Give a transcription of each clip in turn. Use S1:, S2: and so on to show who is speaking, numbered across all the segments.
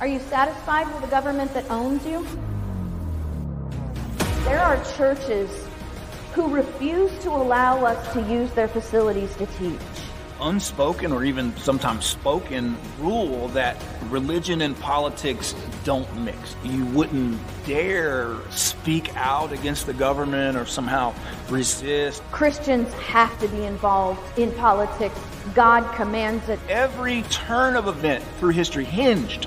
S1: Are you satisfied with a government that owns you? There are churches who refuse to allow us to use their facilities to teach.
S2: Unspoken or even sometimes spoken rule that religion and politics don't mix. You wouldn't dare speak out against the government or somehow resist.
S1: Christians have to be involved in politics. God commands it.
S2: Every turn of event through history hinged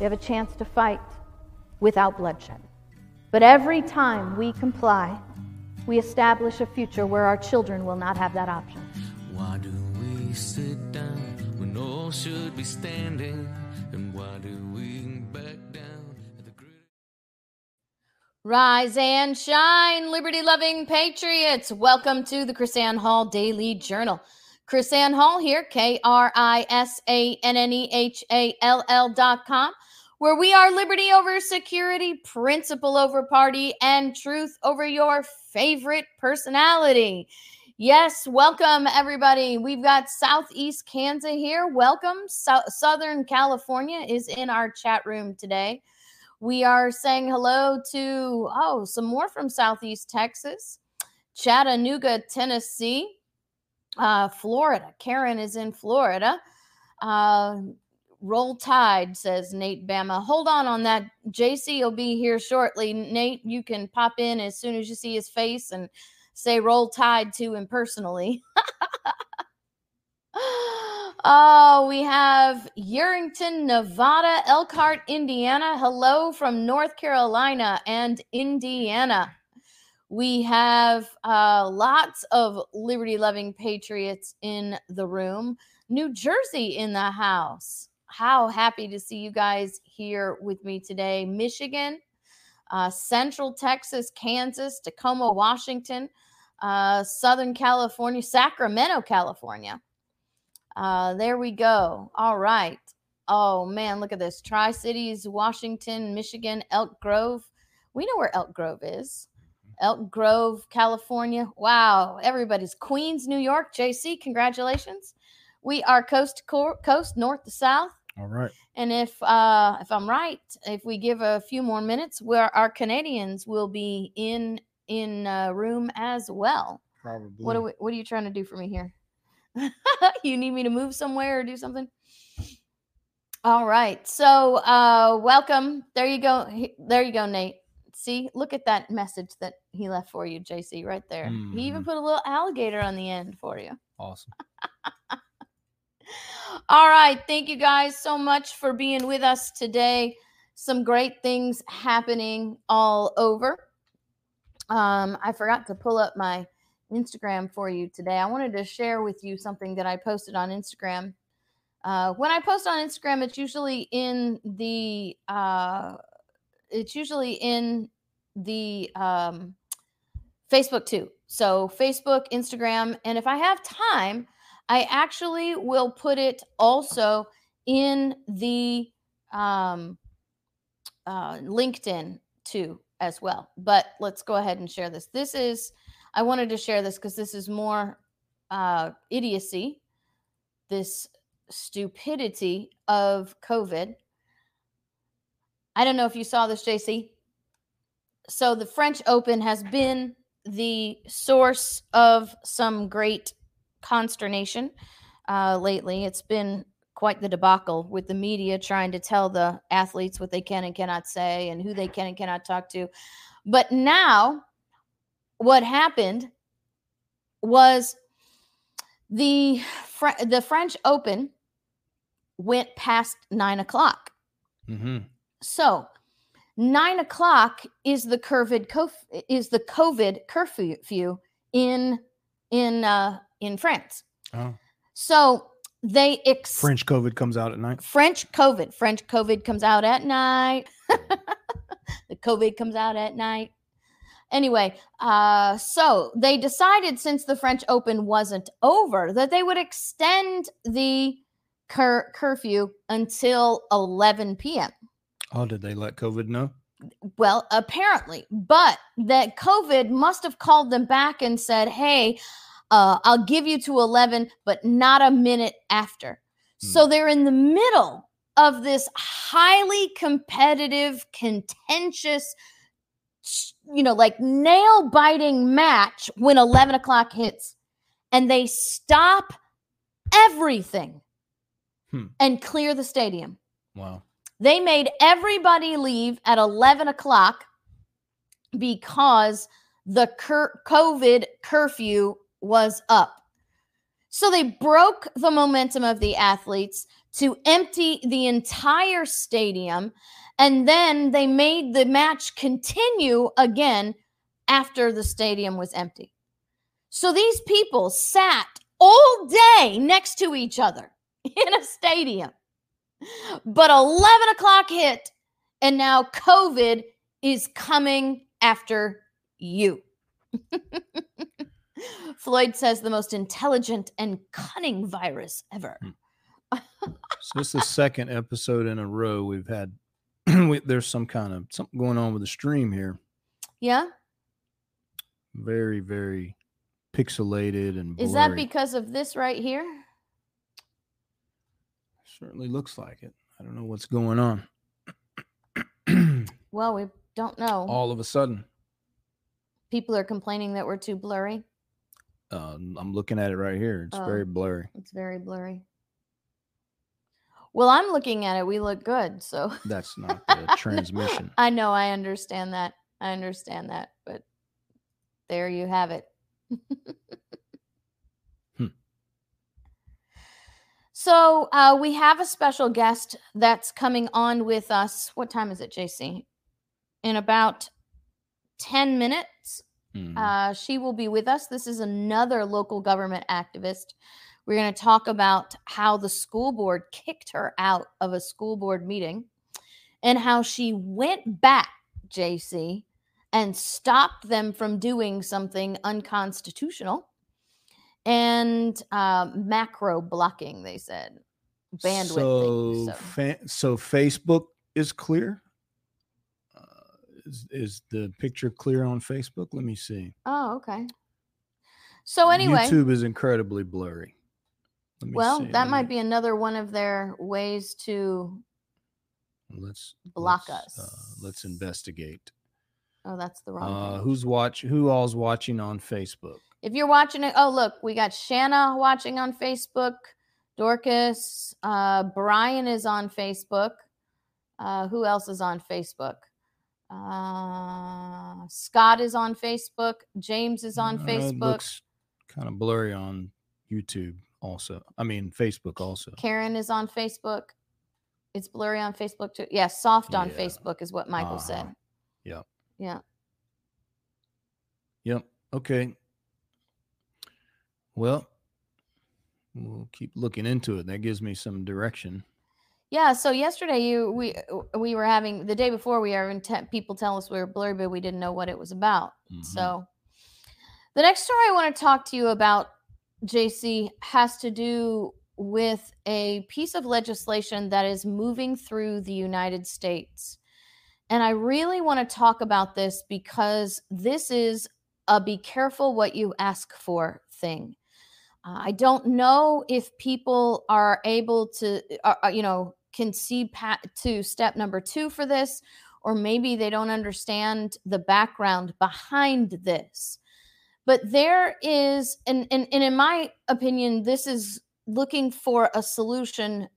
S1: We have a chance to fight without bloodshed. But every time we comply, we establish a future where our children will not have that option.
S3: Why do we sit down when all should be standing? And why do we back down at the
S4: Rise and shine, liberty loving patriots. Welcome to the KrisAnne Hall Daily Journal. KrisAnne Hall here, K R I S A N N E H A L L dot com, where we are liberty over security, principle over party, and truth over your favorite personality. Yes, welcome everybody. We've got Southeast Kansas here. Welcome. Sou- Southern California is in our chat room today. We are saying hello to, oh, some more from Southeast Texas, Chattanooga, Tennessee, uh, Florida. Karen is in Florida. Uh, roll tide, says Nate Bama. Hold on on that. JC will be here shortly. Nate, you can pop in as soon as you see his face and say roll tide to him personally. Oh, we have Yerington, Nevada, Elkhart, Indiana. Hello from North Carolina and Indiana. We have uh, lots of liberty loving patriots in the room. New Jersey in the house. How happy to see you guys here with me today. Michigan, uh, Central Texas, Kansas, Tacoma, Washington, uh, Southern California, Sacramento, California. Uh, there we go. All right. Oh man, look at this. Tri Cities, Washington, Michigan, Elk Grove. We know where Elk Grove is. Elk Grove, California. Wow. Everybody's Queens, New York. JC, congratulations. We are coast to coast, north to south.
S2: All right.
S4: And if uh, if I'm right, if we give a few more minutes, where our Canadians will be in in uh, room as well.
S2: Probably.
S4: What are we, what are you trying to do for me here? you need me to move somewhere or do something? All right. So, uh welcome. There you go. There you go, Nate. See, look at that message that he left for you, JC, right there. He even
S2: Mhm.
S4: put a little alligator on the end for you.
S2: Awesome.
S4: All right. Thank you guys so much for being with us today. Some great things happening all over. Um, I forgot to pull up my Instagram for you today. I wanted to share with you something that I posted on Instagram. Uh, when I post on Instagram, it's usually in the uh, it's usually in the um, Facebook too. So Facebook, Instagram, and if I have time, I actually will put it also in the um, uh, LinkedIn too as well. But let's go ahead and share this. This is I wanted to share this because this is more uh, idiocy, this stupidity of COVID. I don't know if you saw this, JC. So the French Open has been the source of some great consternation uh, lately. It's been quite the debacle with the media trying to tell the athletes what they can and cannot say and who they can and cannot talk to. But now, what happened was the Fr- the French Open went past nine o'clock.
S5: Mm-hmm.
S4: So nine o'clock is the COVID is the COVID curfew in in uh, in France.
S5: Oh.
S4: So they ex-
S5: French COVID comes out at night.
S4: French COVID. French COVID comes out at night. the COVID comes out at night. Anyway, uh, so they decided since the French Open wasn't over that they would extend the cur- curfew until 11 p.m.
S5: Oh, did they let COVID know?
S4: Well, apparently, but that COVID must have called them back and said, "Hey, uh, I'll give you to 11, but not a minute after." So they're in the middle of this highly competitive, contentious, you know, like nail biting match when 11 o'clock hits, and they stop everything
S5: Hmm.
S4: and clear the stadium.
S5: Wow.
S4: They made everybody leave at 11 o'clock because the cur- COVID curfew was up. So they broke the momentum of the athletes to empty the entire stadium. And then they made the match continue again after the stadium was empty. So these people sat all day next to each other in a stadium. But 11 o'clock hit, and now COVID is coming after you. Floyd says the most intelligent and cunning virus ever. Hmm.
S5: So this is the second episode in a row we've had. we, there's some kind of something going on with the stream here.
S4: Yeah?
S5: Very, very pixelated and blurry.
S4: Is that because of this right here?
S5: Certainly looks like it. I don't know what's going on.
S4: Well, we don't know.
S5: All of a sudden,
S4: People are complaining that we're too blurry.
S5: Uh, I'm looking at it right here. It's
S4: Oh.
S5: very blurry.
S4: It's very blurry. Well, I'm looking at it. We look good. So
S5: That's not the transmission.
S4: I know. I understand that. I understand that. But there you have it.
S5: Hmm.
S4: So uh, we have a special guest that's coming on with us. What time is it, JC? In about 10 minutes.
S5: Mhm.
S4: Uh, she will be with us. This is another local government activist. We're going to talk about how the school board kicked her out of a school board meeting and how she went back, JC, and stopped them from doing something unconstitutional and uh, macro blocking, they said. Bandwidth.
S5: So,
S4: thing, so.
S5: fa- so Facebook is clear. Is, is the picture clear on Facebook? Let me see.
S4: Oh, okay. So anyway,
S5: YouTube is incredibly blurry. Let me
S4: well,
S5: see.
S4: that might be another one of their ways to
S5: Let's
S4: block
S5: let's,
S4: us.
S5: Uh, let's investigate.
S4: Oh, that's the wrong.
S5: Uh,
S4: thing.
S5: who's watch? Who all's watching on Facebook?
S4: If you're watching it, oh look, we got Shanna watching on Facebook. Dorcas, uh, Brian is on Facebook. Uh, who else is on Facebook? Uh, Scott is on Facebook. James is on
S5: Uh,
S4: Facebook.
S5: looks kind of blurry on YouTube. Also, I mean Facebook. Also,
S4: Karen is on Facebook. It's blurry on Facebook too. Yeah, soft on
S5: Yeah.
S4: Facebook is what Michael said.
S5: Uh-huh. Yep.
S4: Yeah.
S5: Yep. Okay. Well, we'll keep looking into it. That gives me some direction.
S4: Yeah, so yesterday you we we were having the day before we were te- people tell us we were blurry, but we didn't know what it was about.
S5: Mhm.
S4: So the next story I want to talk to you about, JC, has to do with a piece of legislation that is moving through the United States. And I really want to talk about this because this is a be careful what you ask for thing. Uh, I don't know if people are able to, uh, uh, you know, can see pat to step number two for this, or maybe they don't understand the background behind this. But there is, and, and, and in my opinion, this is looking for a solution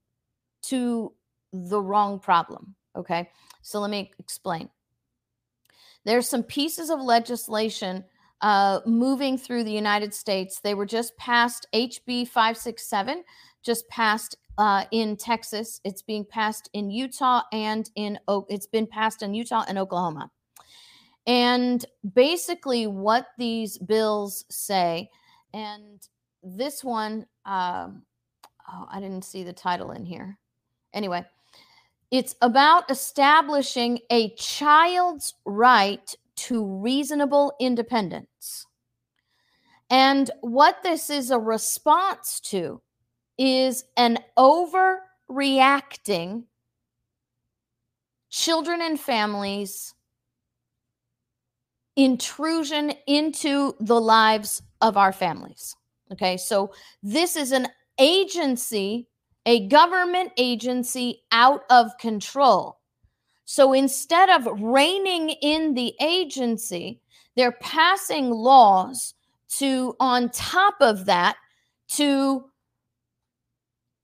S4: to the wrong problem. Okay. So let me explain. There's some pieces of legislation uh, moving through the United States. They were just passed HB 567, just passed uh, in Texas. It's being passed in Utah and in Oak. It's been passed in Utah and Oklahoma. And basically, what these bills say, and this one, um, oh, I didn't see the title in here. Anyway, it's about establishing a child's right to reasonable independence. And what this is a response to is an overreacting children and families intrusion into the lives of our families. Okay, so this is an agency, a government agency out of control. So instead of reining in the agency, they're passing laws to, on top of that, to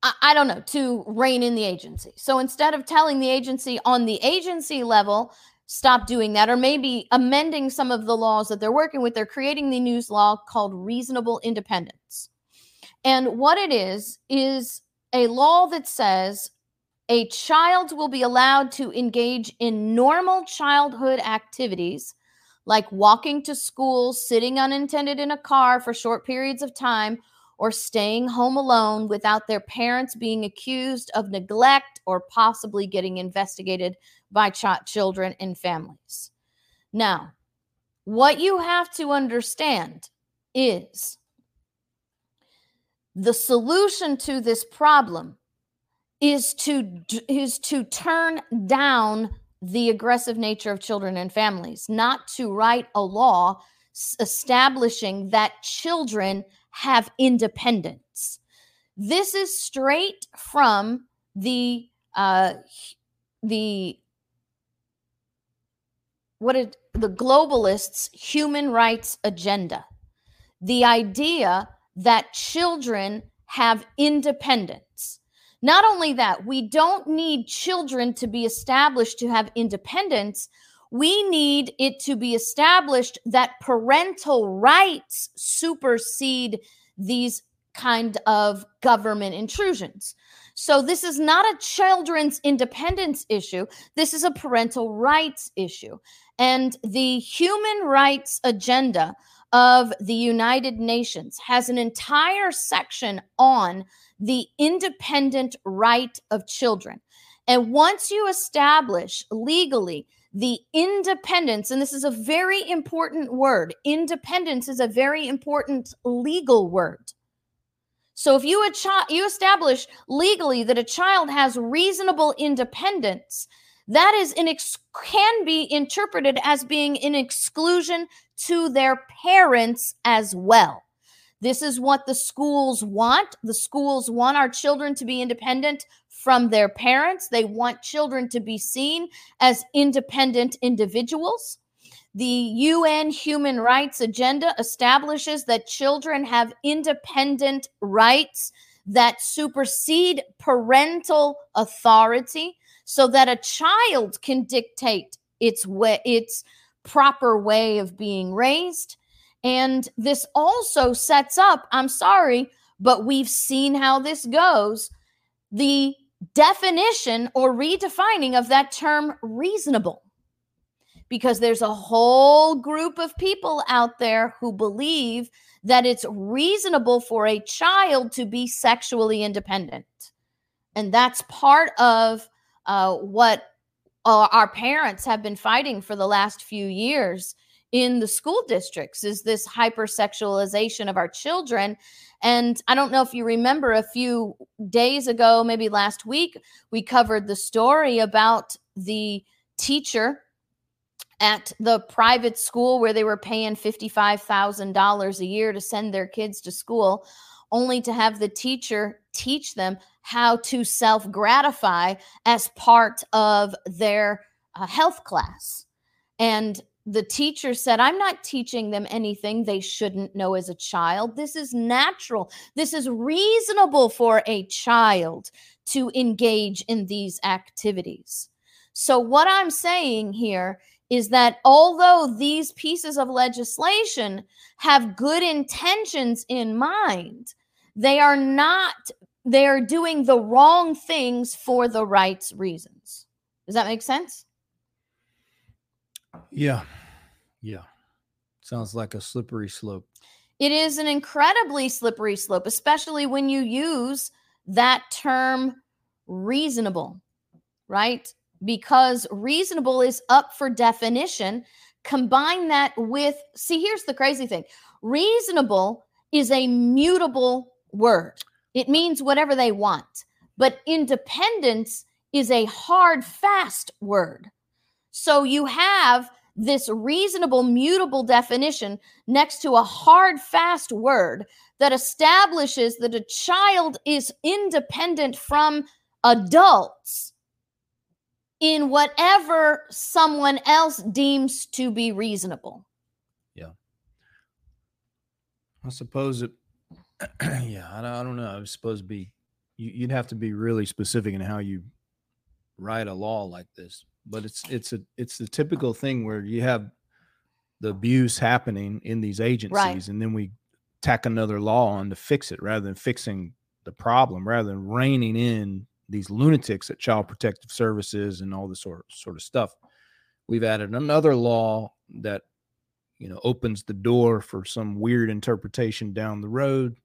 S4: I, don't know, to rein in the agency. So instead of telling the agency on the agency level, stop doing that, or maybe amending some of the laws that they're working with, they're creating the news law called reasonable independence. And what it is, is a law that says a child will be allowed to engage in normal childhood activities like walking to school, sitting unattended in a car for short periods of time, or staying home alone without their parents being accused of neglect or possibly getting investigated by ch- children and families. Now, what you have to understand is the solution to this problem is to is to turn down the aggressive nature of children and families not to write a law establishing that children have independence. This is straight from the uh, the what did the globalists' human rights agenda. The idea that children have independence. Not only that, we don't need children to be established to have independence we need it to be established that parental rights supersede these kind of government intrusions. So this is not a children's independence issue. This is a parental rights issue. And the human rights agenda of the United Nations has an entire section on the independent right of children. And once you establish legally the independence, and this is a very important word. Independence is a very important legal word. So if you a child you establish legally that a child has reasonable independence, that is ex- can be interpreted as being an exclusion to their parents as well. This is what the schools want. The schools want our children to be independent from their parents. They want children to be seen as independent individuals. The UN Human Rights Agenda establishes that children have independent rights that supersede parental authority so that a child can dictate its way its proper way of being raised and this also sets up i'm sorry but we've seen how this goes the definition or redefining of that term reasonable. Because there's a whole group of people out there who believe that it's reasonable for a child to be sexually independent. And that's part of uh, what Uh, our parents have been fighting for the last few years in the school districts is this hypersexualization of our children. And i don't know if you remember a few days ago maybe last week we covered the story about the teacher at the private school where they were paying $55,000 a year to send their kids to school only to have the teacher teach them how to self gratify as part of their uh, health class and the teacher said, I'm not teaching them anything they shouldn't know as a child. This is natural. This is reasonable for a child to engage in these activities. So, what I'm saying here is that although these pieces of legislation have good intentions in mind, they are not, they are doing the wrong things for the right reasons. Does that make sense?
S5: Yeah. Yeah. Sounds like a slippery slope.
S4: It is an incredibly slippery slope, especially when you use that term reasonable, right? Because reasonable is up for definition. Combine that with, see, here's the crazy thing reasonable is a mutable word, it means whatever they want. But independence is a hard, fast word. So you have this reasonable, mutable definition next to a hard, fast word that establishes that a child is independent from adults in whatever someone else deems to be reasonable. Yeah.
S5: I suppose it. yeah, I don't, I don't know. I was supposed to be. You, you'd have to be really specific in how you write a law like this. But it's it's a it's the typical thing where you have the abuse happening in these agencies, and then we tack another law on to fix it, rather than fixing the problem, rather than reining in these lunatics at Child Protective Services and all this sort sort of stuff. We've added another law that you know opens the door for some weird interpretation down the road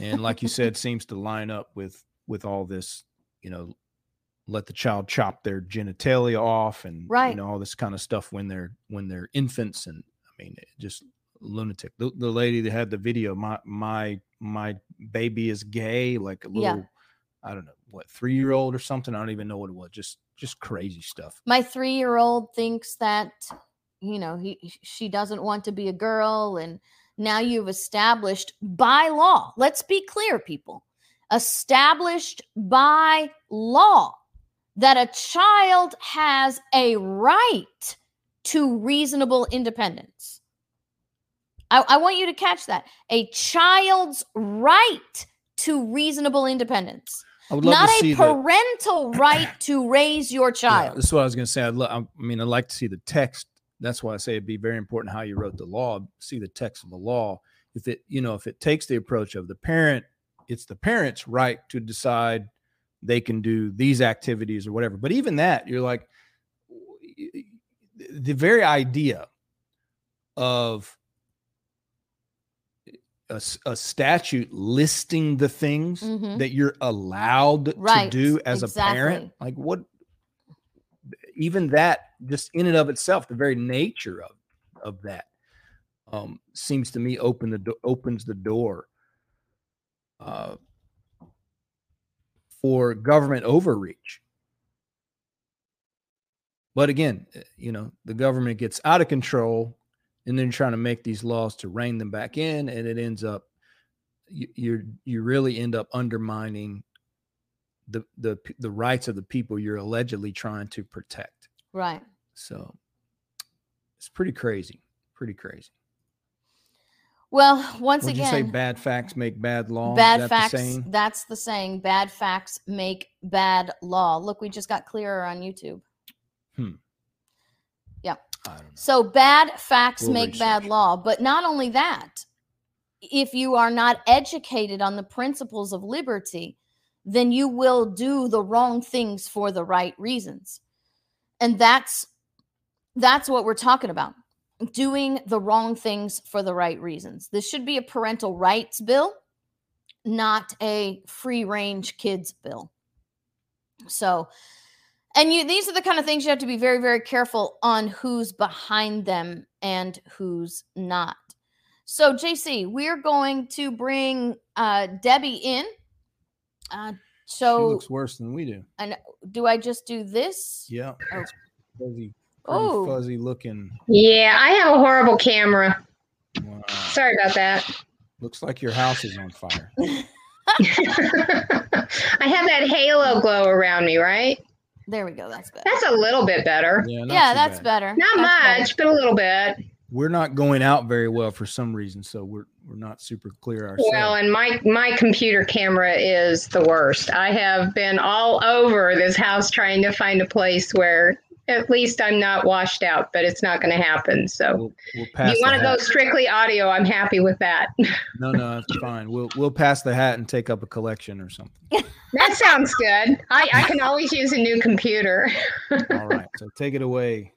S5: and like you said seems to line up with with all this you know let the child chop their genitalia off and
S4: right.
S5: you know all this kind of stuff when they're when they're infants and i mean just lunatic the, the lady that had the video my my my baby is gay like a
S4: Yeah.
S5: little i don't know what three year old or something i don't even know what it was just just crazy stuff
S4: My three year old thinks that, you know, he she doesn't want to be a girl. And now you've established by law, let's be clear, people, established by law that a child has a right to reasonable independence. I, I want you to catch that. A child's right to reasonable independence,
S5: i would love
S4: not a
S5: see the,
S4: parental right to raise your
S5: Yeah,
S4: child.
S5: this is what I was going to say. I'd lo- I mean, I'd like to see the text. That's why I say it'd be very important how you wrote the law. See the text of the law. If it, you know, if it takes the approach of the parent, it's the parent's right to decide they can do these activities or whatever. But even that, you're like, the very idea of a statute listing the things
S4: Mhm.
S5: that you're allowed
S4: Right,
S5: to do as a parent, like what even that just in and of itself the very nature of of that um seems to me open the do- opens the door uh for government overreach. But again uh, you know the government gets out of control and then trying to make these laws to rein them back in and it ends up you you really end up undermining the the the rights of the people you're allegedly trying to protect
S4: Right.
S5: so it's pretty crazy pretty crazy
S4: Well, once
S5: would you say
S4: again,
S5: bad facts make bad law
S4: bad
S5: that
S4: facts.
S5: saying?
S4: That's the saying. Bad facts make bad law. Look, we just got clearer on YouTube. Hmm.
S5: I don't know.
S4: So bad facts
S5: We'll
S4: make bad law. But not only that, if you are not educated on the principles of liberty, then you will do the wrong things for the right reasons. And that's that's what we're talking about. Doing the wrong things for the right reasons. This should be a parental rights bill, not a free range kids bill. So, and you these are the kind of things you have to be very very careful on who's behind them and who's not so jc we're going to bring uh debbie in uh
S5: she
S4: so
S5: looks worse than we do
S4: and do i just do this
S5: yeah
S4: Oh.
S5: fuzzy
S4: Oh.
S5: fuzzy looking
S6: Yeah, I have a horrible camera.
S5: wow.
S6: Sorry about that.
S5: looks like your house is on fire
S6: I have that halo glow around me, right?
S4: There we go. That's better.
S6: That's a little bit better.
S5: Yeah, not
S4: yeah,
S5: too
S4: that's
S5: bad.
S4: better.
S6: Not
S4: That's better.
S6: much, but a little bit.
S5: We're not going out very well for some reason, so we're we're not super clear ourselves.
S6: Well, and my my computer camera is the worst. I have been all over this house trying to find a place where at least I'm not washed out, but it's not going to happen. So
S5: we'll, we'll
S6: if you want to go strictly audio, I'm happy with that.
S5: No, no, that's fine. We'll we'll pass the hat and take up a collection or something.
S6: that sounds good. I, I can always use a new computer.
S5: All right. So take it away.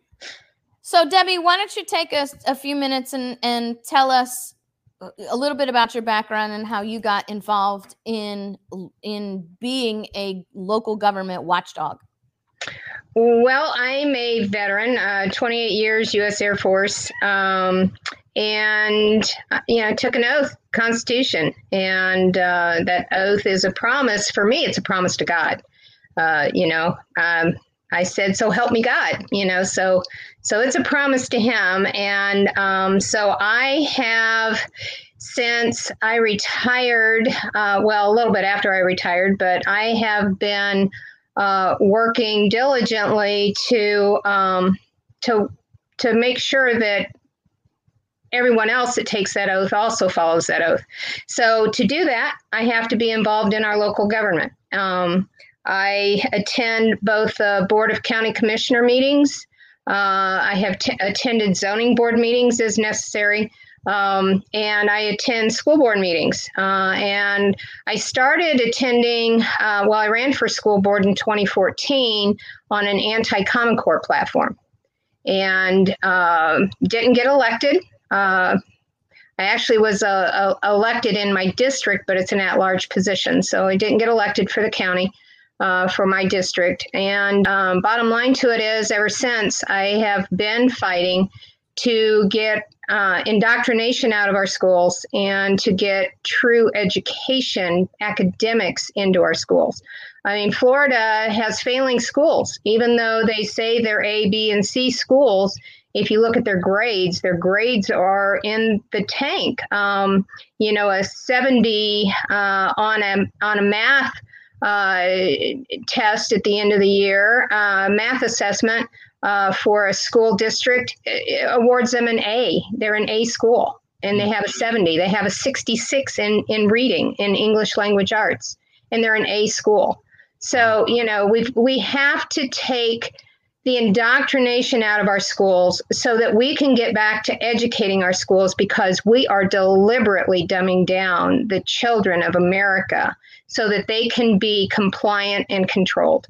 S4: So, Debbie, why don't you take us a few minutes and, and tell us a- a little bit about your background and how you got involved in in being a local government watchdog?
S6: Well, I'm a veteran, uh, 28 years U.S. Air Force, um, and uh, you know, took an oath, Constitution, and uh, that oath is a promise. For me, it's a promise to God. Uh, you know, um, I said, "So help me God." You know, so so it's a promise to Him, and um, so I have since I retired. Uh, well, a little bit after I retired, but I have been uh, working diligently to um, to to make sure that everyone else that takes that oath also follows that oath. So to do that, I have to be involved in our local government. Um, I attend both the Board of County Commissioner meetings. Uh, I have t- attended zoning board meetings as necessary. Um, and I attend school board meetings. Uh, and I started attending, uh, well, I ran for school board in 2014 on an anti Common Core platform and um didn't get elected. Uh, I actually was uh, uh, elected in my district, but it's an at large position. So I didn't get elected for the county. Uh, for my district. And um, bottom line to it is, ever since, I have been fighting to get uh, indoctrination out of our schools and to get true education, academics into our schools. I mean, Florida has failing schools, even though they say they're A, B, and C schools. If you look at their grades, their grades are in the tank. Um, you know, a 70 uh, on a on a math test at the end of the year, uh, math assessment uh, for a school district uh, awards them an A. They're an A school and they have a 70. They have a 66 in, in reading in English language arts and they're an A school. So, you know, we we have to take the indoctrination out of our schools so that we can get back to educating our schools because we are deliberately dumbing down the children of America so that they can be compliant and controlled.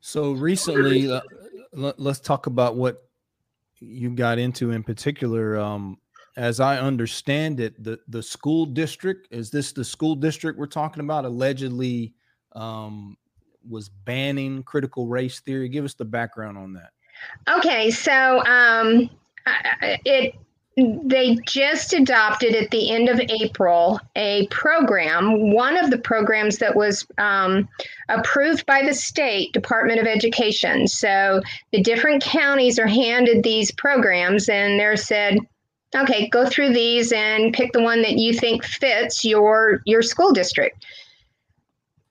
S5: So recently, uh, let, us talk about what you got into in particular. Um, as I understand it, the the school district is this the school district we're talking about? Allegedly, um, was banning critical race theory. Give us the background on that.
S6: Okay, so um, it they just adopted at the end of April a program, one of the programs that was um, approved by the state Department of Education. So the different counties are handed these programs and they're said, okay, go through these and pick the one that you think fits your your school district.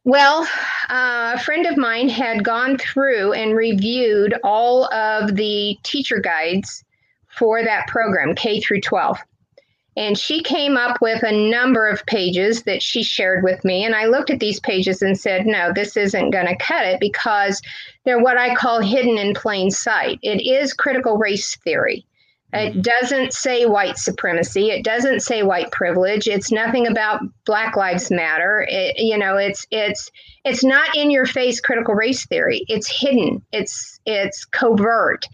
S6: Well, uh, a friend of mine had gone through and reviewed all of the teacher guides for that program, K through 12. And she came up with a number of pages that she shared with me. And I looked at these pages and said, no, this isn't going to cut it because they're what I call hidden in plain sight. It is critical race theory. It doesn't say white supremacy. It doesn't say white privilege. It's nothing about Black Lives Matter. It, you know, it's it's it's not in your face critical race theory. It's hidden. It's it's covert,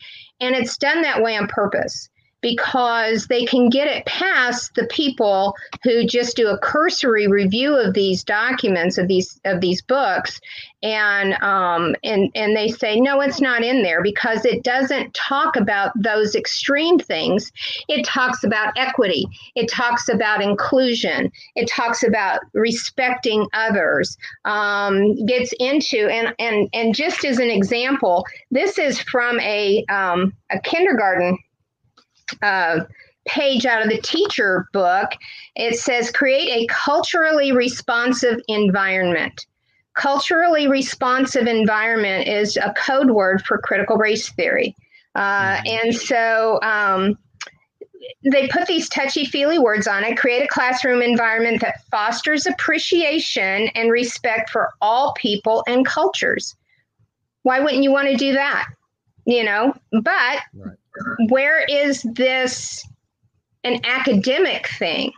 S6: and it's done that way on purpose because they can get it past the people who just do a cursory review of these documents of these of these books. And um, and and they say no it's not in there because it doesn't talk about those extreme things. It talks about equity. It talks about inclusion. It talks about respecting others. Um, gets into and and and just as an example this is from a um, a kindergarten uh, page out of the teacher book, it says create a culturally responsive environment. culturally responsive environment is a code word for critical race theory. Uh, and so um, they put these touchy feely words on it, create a classroom environment that fosters appreciation and respect for all people and cultures. Why wouldn't you want to do that? You know, but
S5: Right.
S6: Where is this an academic thing?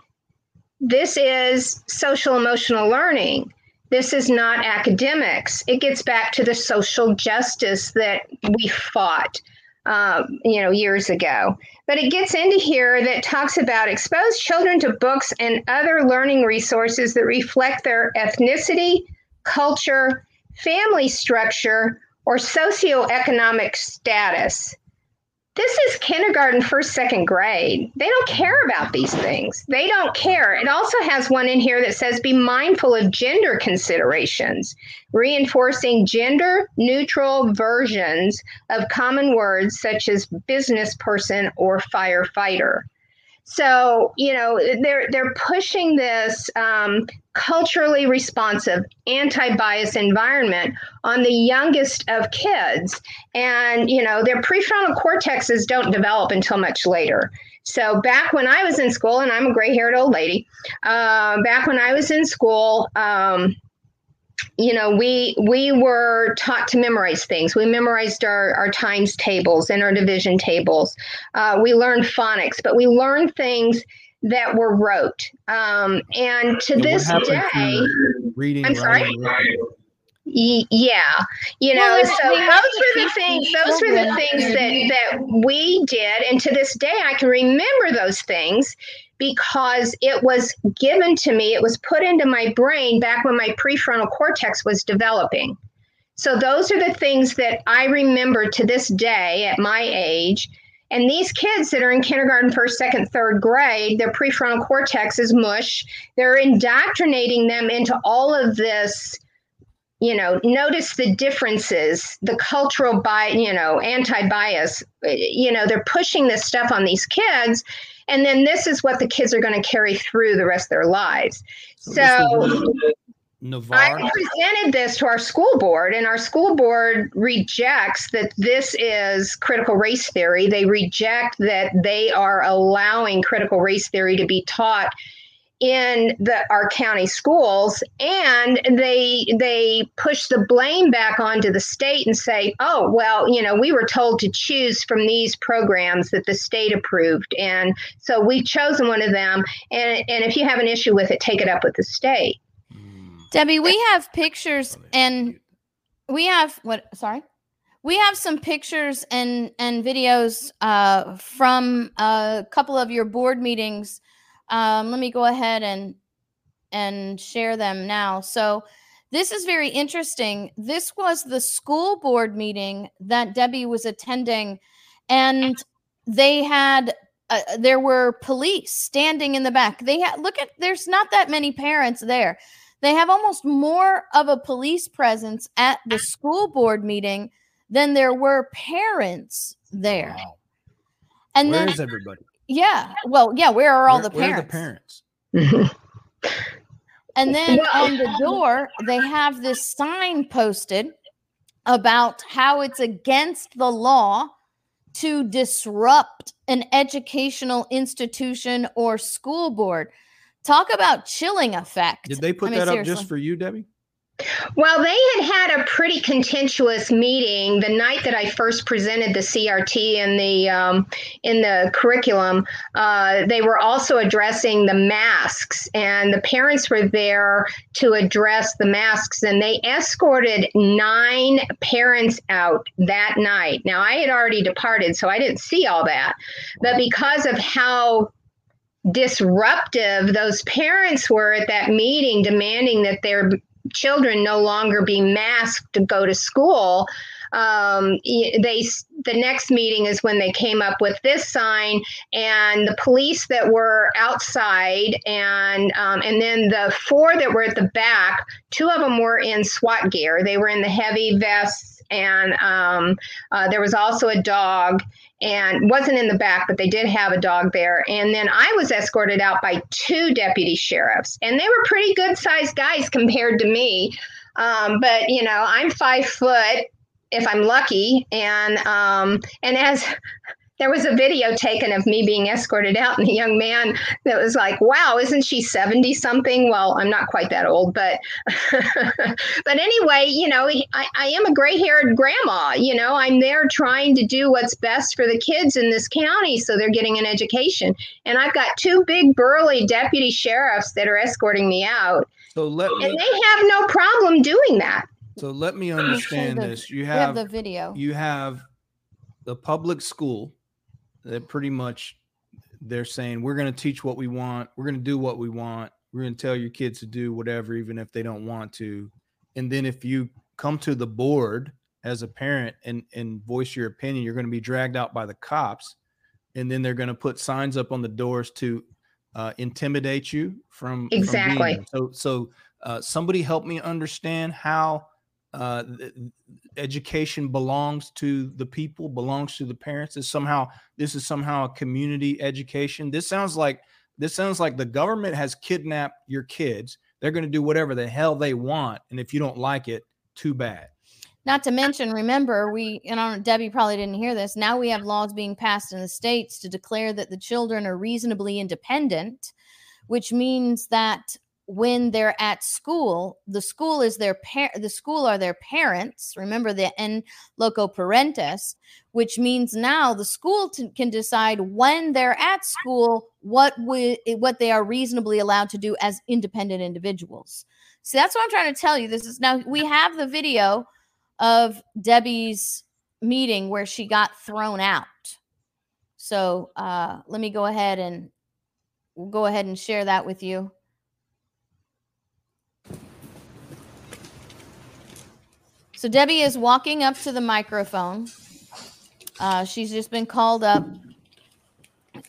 S6: This is social emotional learning. This is not academics. It gets back to the social justice that we fought, um, you know, years ago. But it gets into here that talks about expose children to books and other learning resources that reflect their ethnicity, culture, family structure, or socioeconomic status. This is kindergarten, first, second grade. They don't care about these things. They don't care. It also has one in here that says be mindful of gender considerations, reinforcing gender neutral versions of common words such as business person or firefighter. So, you know, they're they're pushing this um, culturally responsive, anti-bias environment on the youngest of kids, and you know, their prefrontal cortexes don't develop until much later. So, back when I was in school, and I'm a gray-haired old lady, uh, back when I was in school. Um, you know we we were taught to memorize things. We memorized our, our times tables and our division tables. Uh, we learned phonics but we learned things that were rote. Um, and to
S5: And
S6: this day
S5: to reading,
S6: I'm sorry?
S5: writing, writing?
S6: Y- yeah. You know
S4: Well,
S6: so
S4: they
S6: those were the things those were the things that that we did. And to this day i can remember those things because it was given to me it was put into my brain back when my prefrontal cortex was developing so those are the things that i remember to this day at my age and these kids that are in kindergarten, first, second, third grade, their prefrontal cortex is mush. They're indoctrinating them into all of this you know notice the differences the cultural bi you know anti-bias eh, you know they're pushing this stuff on these kids and then this is what the kids are going to carry through the rest of their lives. So
S5: was
S6: I presented this to our school board, and our school board rejects that this is critical race theory. They reject that they are allowing critical race theory to be taught in the our county schools and they they push the blame back onto the state and say oh well you know we were told to choose from these programs that the state approved and so we've chosen one of them and and if you have an issue with it take it up with the state
S4: Debbie, we have pictures and we have what sorry? We have some pictures and and videos uh from a couple of your board meetings. Um let me go ahead and and share them now. So this is very interesting. This was the school board meeting that Debbie was attending and they had uh, there were police standing in the back. They had look at there's not that many parents there they have almost more of a police presence at the school board meeting than there were parents there.
S5: Wow.
S4: And
S5: Where
S4: then,
S5: is everybody?
S4: Yeah, well, yeah, where are all
S5: Where-
S4: the
S5: where are
S4: parents?
S5: the parents?
S4: And then
S6: Well-
S4: on the door, they have this sign posted about how it's against the law to disrupt an educational institution or school board. Talk about chilling effect.
S5: Did they put
S4: I mean,
S5: that up just for you, Debbie?
S6: Well, they had had a pretty contentious meeting the night that I first presented the CRT in the um, in the curriculum. Uh, they were also addressing the masks, and the parents were there to address the masks, and they escorted nine parents out that night. Now, I had already departed, so I didn't see all that, but because of how disruptive those parents were at that meeting demanding that their children no longer be masked to go to school um, they the next meeting is when they came up with this sign and the police that were outside and um, and then the four that were at the back two of them were in SWAT gear. They were in the heavy vests and um, uh, there was also a dog and wasn't in the back, but they did have a dog there. And then I was escorted out by two deputy sheriffs, and they were pretty good sized guys compared to me. Um, but you know, I'm five foot if I'm lucky, and um, and as there was a video taken of me being escorted out and a young man that was like wow isn't she 70 something well i'm not quite that old but but anyway you know I, I am a gray haired grandma you know i'm there trying to do what's best for the kids in this county so they're getting an education and i've got two big burly deputy sheriffs that are escorting me out
S5: So let
S6: and
S5: me
S6: they have no problem doing that
S5: so let me
S4: Let me show
S5: understand
S4: the-
S5: this. You
S4: have
S5: have
S4: the video.
S5: you have the public school that pretty much they're saying we're going to teach what we want we're going to do what we want we're going to tell your kids to do whatever even if they don't want to and then if you come to the board as a parent and and voice your opinion you're going to be dragged out by the cops and then they're going to put signs up on the doors to uh, intimidate you from from
S6: Exactly.
S5: there. so so uh, somebody help me understand how uh, education belongs to the people, belongs to the parents. Is somehow this is somehow a community education. This sounds like this sounds like the government has kidnapped your kids. They're going to do whatever the hell they want, and if you don't like it, too bad.
S4: Not to mention, remember, we, and I Debbie probably didn't hear this. Now we have laws being passed in the states to declare that the children are reasonably independent, which means that when they're at school, the school is their par- the school are their parents. Remember the in loco parentis, which means now the school t- can decide when they're at school what we, what they are reasonably allowed to do as independent individuals. So that's what I'm trying to tell you. This is now we have the video of Debbie's meeting where she got thrown out. So uh, let me go ahead and go ahead and share that with you. So Debbie is walking up to the microphone. Uh, she's just been called up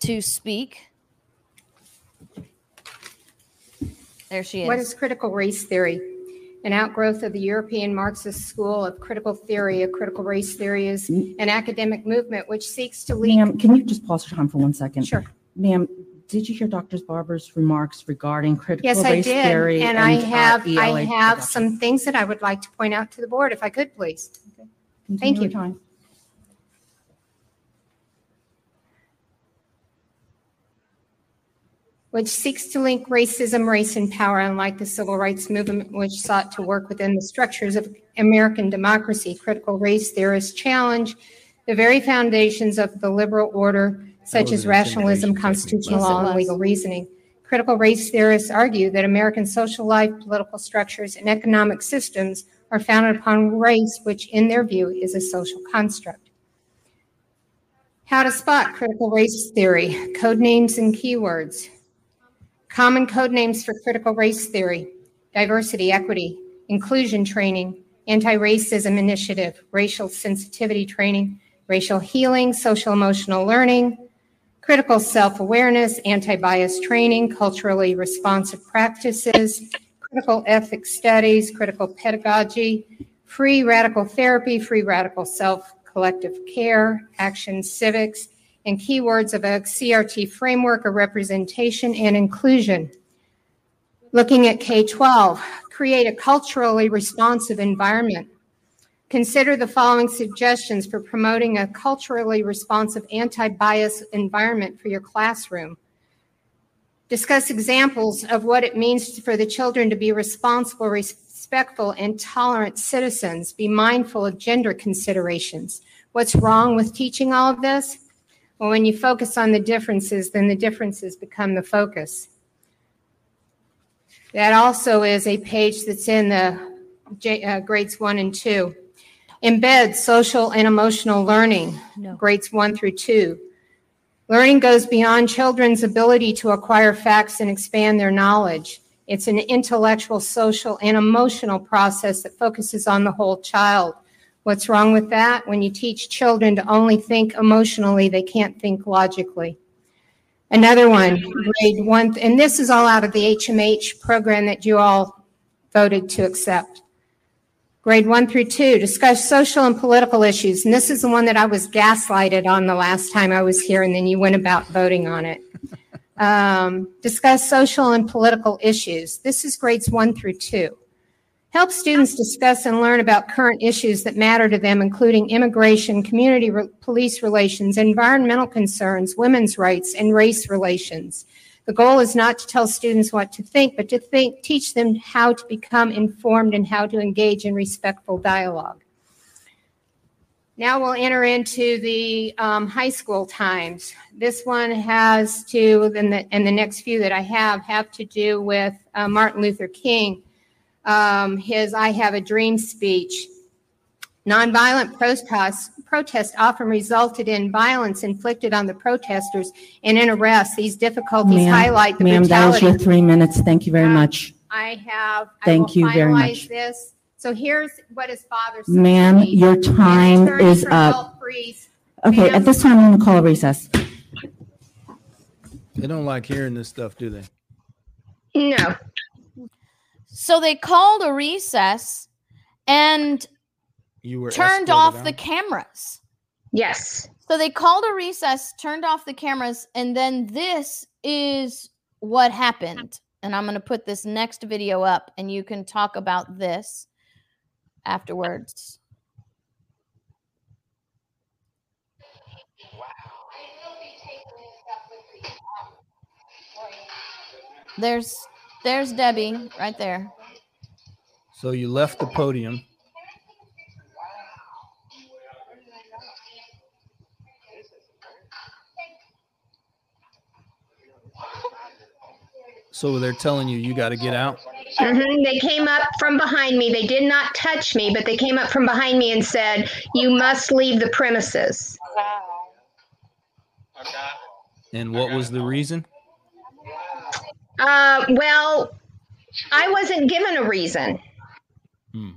S4: to speak. There she is.
S7: What is critical race theory? An outgrowth of the European Marxist school of critical theory. A critical race theory is an academic movement which seeks to lead.
S8: Ma'am, can you just pause your time for one second?
S7: Sure.
S8: Ma'am, did you hear Dr. Barber's remarks regarding critical
S7: Yes, I
S8: race
S7: did.
S8: theory?
S7: And I
S8: uh,
S7: have, I have some things that I would like to point out to the board, if I could, please.
S8: Continue
S7: thank you.
S8: time.
S7: which seeks to link racism, race, and power, unlike the civil rights movement, which sought to work within the structures of American democracy. Critical race theorists challenge the very foundations of the liberal order, such as rationalism, constitutional
S4: technique. Yes, it
S7: law, and legal reasoning. Critical race theorists argue that American social life, political structures, and economic systems are founded upon race, which, in their view, is a social construct. How to spot critical race theory, code names and keywords. Common code names for critical race theory, diversity, equity, inclusion training, anti-racism initiative, racial sensitivity training, racial healing, social emotional learning, critical self-awareness, anti-bias training, culturally responsive practices, critical ethics studies, critical pedagogy, free radical therapy, free radical self, collective care, action civics, and keywords of a CRT framework of representation and inclusion. Looking at K-12, create a culturally responsive environment. Consider the following suggestions for promoting a culturally responsive anti-bias environment for your classroom. Discuss examples of what it means for the children to be responsible, respectful, and tolerant citizens. Be mindful of gender considerations. What's wrong with teaching all of this? Well, when you focus on the differences, then the differences become the focus. That also is a page that's in the uh, grades one and two. Embed social and emotional learning,
S4: No.
S7: grades one through two. Learning goes beyond children's ability to acquire facts and expand their knowledge. It's an intellectual, social, and emotional process that focuses on the whole child. What's wrong with that? When you teach children to only think emotionally, they can't think logically. Another one, grade one, and this is all out of the HMH program that you all voted to accept. Grade one through two, discuss social and political issues. And this is the one that I was gaslighted on the last time I was here, and then you went about voting on it. Um, discuss social and political issues. This is grades one through two. Help students discuss and learn about current issues that matter to them, including immigration, community re- police relations, environmental concerns, women's rights, and race relations. The goal is not to tell students what to think, but to think, teach them how to become informed and how to engage in respectful dialogue. Now we'll enter into the um, high school times. This one has to, and the, and the next few that I have, have to do with uh, Martin Luther King, um, his I Have a Dream speech. Nonviolent protests, protests often resulted in violence inflicted on the protesters and in arrests. These difficulties
S8: Ma'am,
S7: highlight the
S8: Ma'am, that was your three minutes. Thank you very
S7: Uh,
S8: much.
S7: I have, I
S8: Thank
S7: will
S8: you very
S7: finalize
S8: much.
S7: this. So here's what his father said. to
S8: Ma'am,
S7: me.
S8: your time
S7: Attorney
S8: is
S7: for
S8: up.
S7: Gulf Breeze.
S8: Okay,
S7: Ma'am.
S8: at this time, I'm going to call a recess.
S5: They don't like hearing this stuff, do they?
S6: No.
S4: So they called a recess and
S5: You were
S4: turned off
S5: out?
S4: the cameras.
S6: Yes.
S4: So they called a recess, turned off the cameras, and then this is what happened. And I'm going to put this next video up and you can talk about this afterwards. There's there's Debbie right there.
S5: So you left the podium. So they're telling you you got to get out.
S6: Mhm. They came up from behind me. They did not touch me, but they came up from behind me and said, You must leave the premises.
S5: And what was the reason?
S6: Uh, well, I wasn't given a reason.
S5: Hmm.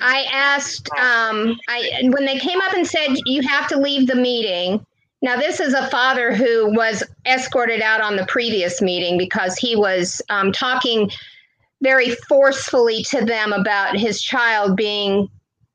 S6: I asked, um, I when they came up and said you have to leave the meeting. Now, this is a father who was escorted out on the previous meeting because he was um, talking very forcefully to them about his child being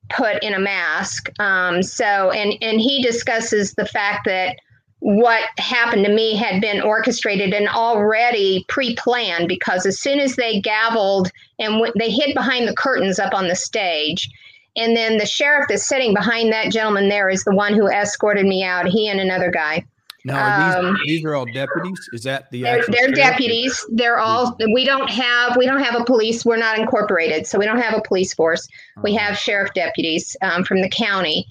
S6: put in a mask. Um, so, and and he discusses the fact that what happened to me had been orchestrated and already pre-planned because as soon as they gavelled and w- they hid behind the curtains up on the stage and then the sheriff that's sitting behind that gentleman there is the one who escorted me out he and another guy
S5: Now, are
S6: Um,
S5: these, these are all deputies? Is that the
S6: they're,
S5: actual
S6: they're deputies they're all we don't have we don't have a police we're not incorporated so we don't have a police force we have sheriff deputies um, from the county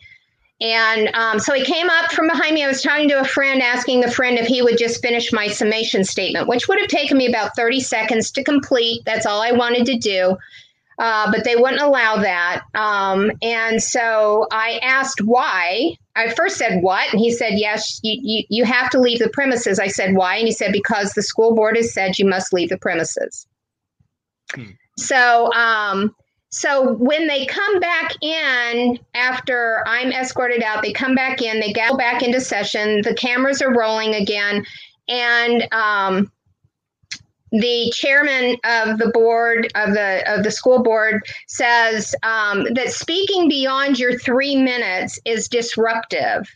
S6: and um, so he came up from behind me. I was talking to a friend, asking the friend if he would just finish my summation statement, which would have taken me about 30 seconds to complete. That's all I wanted to do. Uh, but they wouldn't allow that. Um, and so I asked why. I first said, What? And he said, Yes, you, you, you have to leave the premises. I said, Why? And he said, Because the school board has said you must leave the premises. So, um, so when they come back in after I'm escorted out, they come back in, they go back into session, the cameras are rolling again, and um, the chairman of the board of the of the school board says um, that speaking beyond your three minutes is disruptive,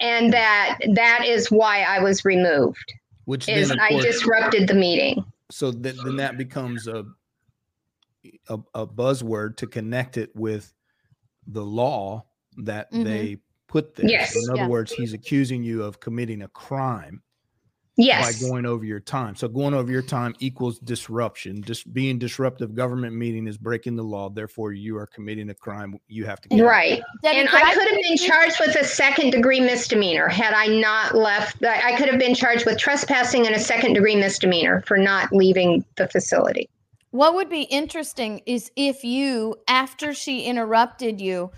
S6: and that that is why I was removed.
S5: Which
S6: Is
S5: then,
S6: I
S5: course,
S6: disrupted the meeting.
S5: so that, then that becomes a, a a buzzword to connect it with the law that
S6: Mhm.
S5: they put there. So
S6: Yes.
S5: in other
S6: Yeah.
S5: words, he's accusing you of committing a crime
S6: Yes.
S5: by going over your time. So going over your time equals disruption. Just being disruptive government meeting is breaking the law. Therefore, you are committing a crime. You have to get.
S6: Right.
S4: Debbie,
S6: and
S4: could
S6: I
S4: I
S6: could have been charged with a second degree misdemeanor had I not left. I I could have been charged with trespassing and a second degree misdemeanor for not leaving the facility.
S4: What would be interesting is if you, after she interrupted you,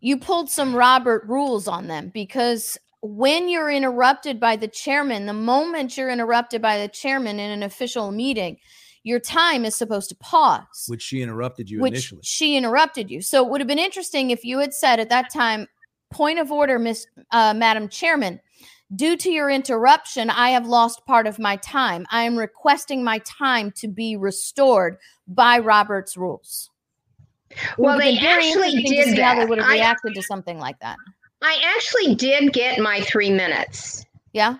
S4: you pulled some Robert rules on them because when you're interrupted by the chairman, the moment you're interrupted by the chairman in an official meeting, your time is supposed to pause.
S5: Which she interrupted you
S4: which
S5: initially.
S4: she interrupted you. So it would have been interesting if you had said at that time, point of order, Miss uh, Madam Chairman. Due to your interruption, I have lost part of my time. I am requesting my time to be restored by Robert's rules. It
S6: Well,
S4: would have
S6: they
S4: very
S6: actually
S4: interesting to
S6: did
S4: see how they would have
S6: I-
S4: reacted to something like that.
S6: I actually did get my three minutes.
S4: Yeah.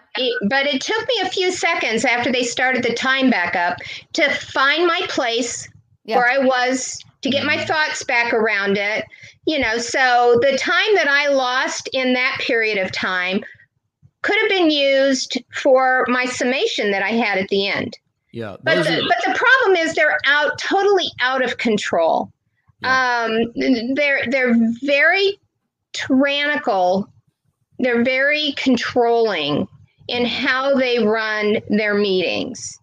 S6: But it took me a few seconds after they started the time back up to find my place
S4: Yeah.
S6: where I was to get my thoughts back around it. You know, so the time that I lost in that period of time could have been used for my summation that I had at the end.
S5: Yeah.
S6: But the,
S5: are-
S6: but the problem is they're out totally out of control. Um, they're they're very tyrannical. They're very controlling in how they run their meetings.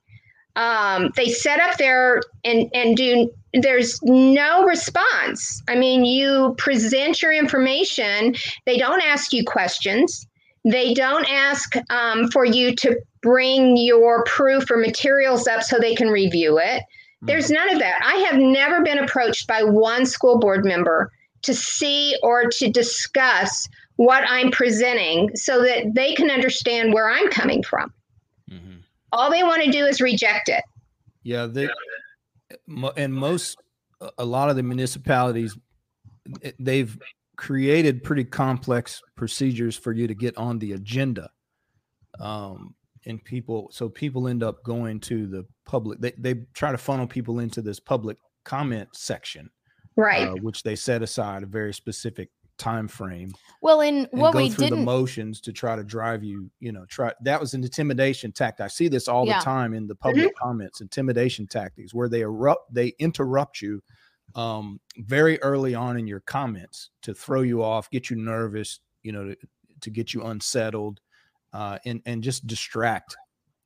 S6: Um, they set up their and and do. There's no response. I mean, you present your information. They don't ask you questions. They don't ask um, for you to bring your proof or materials up so they can review it. There's none of that. I have never been approached by one school board member to see or to discuss what I'm presenting so that they can understand where I'm coming from. All they want to do is reject it.
S5: Yeah, they and most a- a lot of the municipalities eh, they've created pretty complex procedures for you to get on the agenda. Um and people so people end up going to the public they they try to funnel people into this public comment section
S6: Right.
S5: uh, which they set aside a very specific time frame
S4: Well, in
S5: and
S4: what
S5: go
S4: we
S5: through the motions to try to drive you you know try that was an intimidation tactic i see this all
S4: Yeah.
S5: the time in the public comments intimidation tactics where they erupt they interrupt you um very early on in your comments to throw you off get you nervous you know to, to get you unsettled uh and and just distract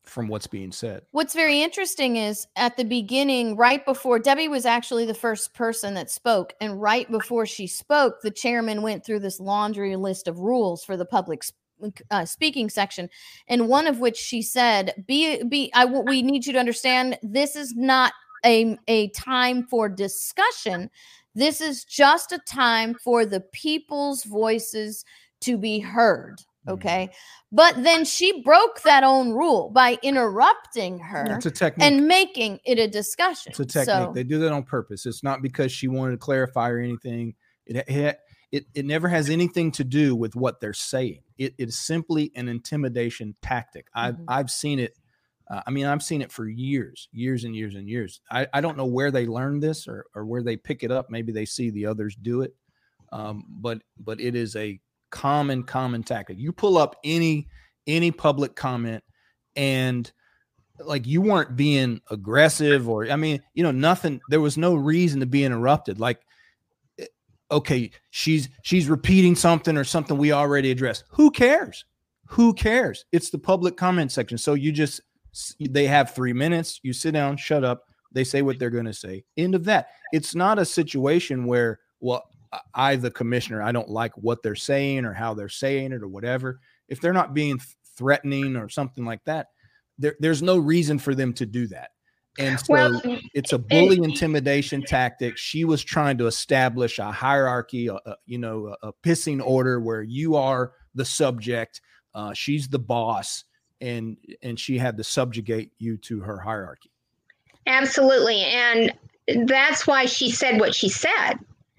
S5: from what's being said
S4: What's very interesting is at the beginning, right before Debbie was actually the first person that spoke, and right before she spoke, the chairman went through this laundry list of rules for the public uh, speaking section, and one of which she said, "Be be I we need you to understand this is not a a time for discussion. This is just a time for the people's voices to be heard." Okay. But then she broke that own rule by interrupting her
S5: it's a technique
S4: and making it a discussion.
S5: It's a technique.
S4: So,
S5: They do that on purpose. It's not because she wanted to clarify or anything. It it it, never has anything to do with what they're saying. It, it is simply an intimidation tactic. I've
S4: Mhm.
S5: I've seen it. Uh, I mean, I've seen it for years, years and years and years. I, I don't know where they learned this or or where they pick it up. Maybe they see the others do it. Um, but but it is a common common tactic. You pull up any any public comment and like you weren't being aggressive or i mean you know nothing there was no reason to be interrupted. Like eh, okay she's she's repeating something or something we already addressed. Who cares? Who cares? It's the public comment section. So you just they have 3 minutes. You sit down shut up. They say what they're going to say. End of that. It's not a situation where well I- the commissioner i don't like what they're saying or how they're saying it or whatever if they're not being threatening or something like that there, there's no reason for them to do that. And so
S6: Well,
S5: it's a bully intimidation tactic. She was trying to establish a hierarchy, a, a- you know, a, a pissing order where you are the subject, uh, she's the boss, and and she had to subjugate you to her hierarchy.
S6: Absolutely. And that's why she said what she said.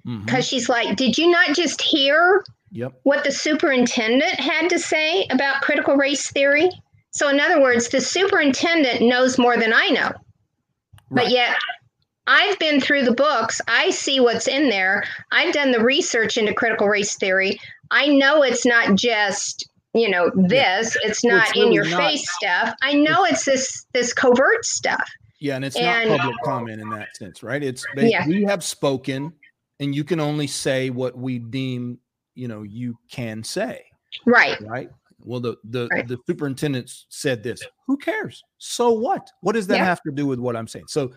S5: Mhm.
S6: Because she's like, did you not just hear
S5: Yep.
S6: what the superintendent had to say about critical race theory? So, in other words, the superintendent knows more than I know. But yet, I've been through the books. I see what's in there. I've done the research into critical race theory. I know it's not just you know this. It's not
S5: it's
S6: in your
S5: not.
S6: face stuff. I know it's this this covert stuff.
S5: Yeah, and it's
S6: And-
S5: not public comment in that sense, right? It's they,
S6: Yeah.
S5: we have spoken, and you can only say what we deem you know you can say.
S6: Right.
S5: Right. Well, the the the superintendent said this. Who cares? So what? What does that
S6: Yeah.
S5: have to do with what I'm saying? So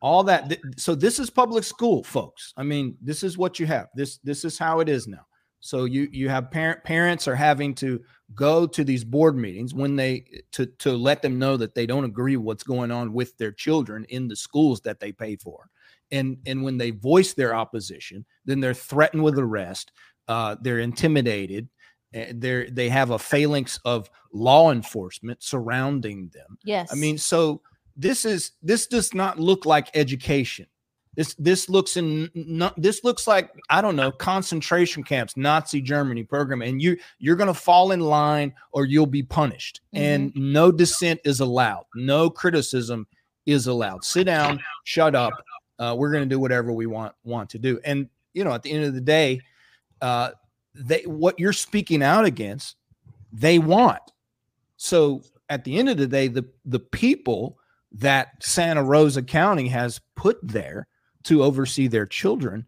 S5: all that. th- so this is public school, folks. I mean, this is what you have. This this is how it is now. So you you have parent parents are having to go to these board meetings when they to to let them know that they don't agree what's going on with their children in the schools that they pay for. And and when they voice their opposition, then they're threatened with arrest. Uh, they're intimidated. They they have a phalanx of law enforcement surrounding them.
S4: Yes.
S5: I mean, so this is this does not look like education. This this looks in not this looks like I don't know concentration camps, Nazi Germany program, and you you're gonna fall in line or you'll be punished. And no dissent is allowed. No criticism is allowed. Sit down, shut up. Uh, we're going to do whatever we want want to do. And you know, at the end of the day, uh, they what you're speaking out against, they want. So at the end of the day, the the people that Santa Rosa County has put there to oversee their children,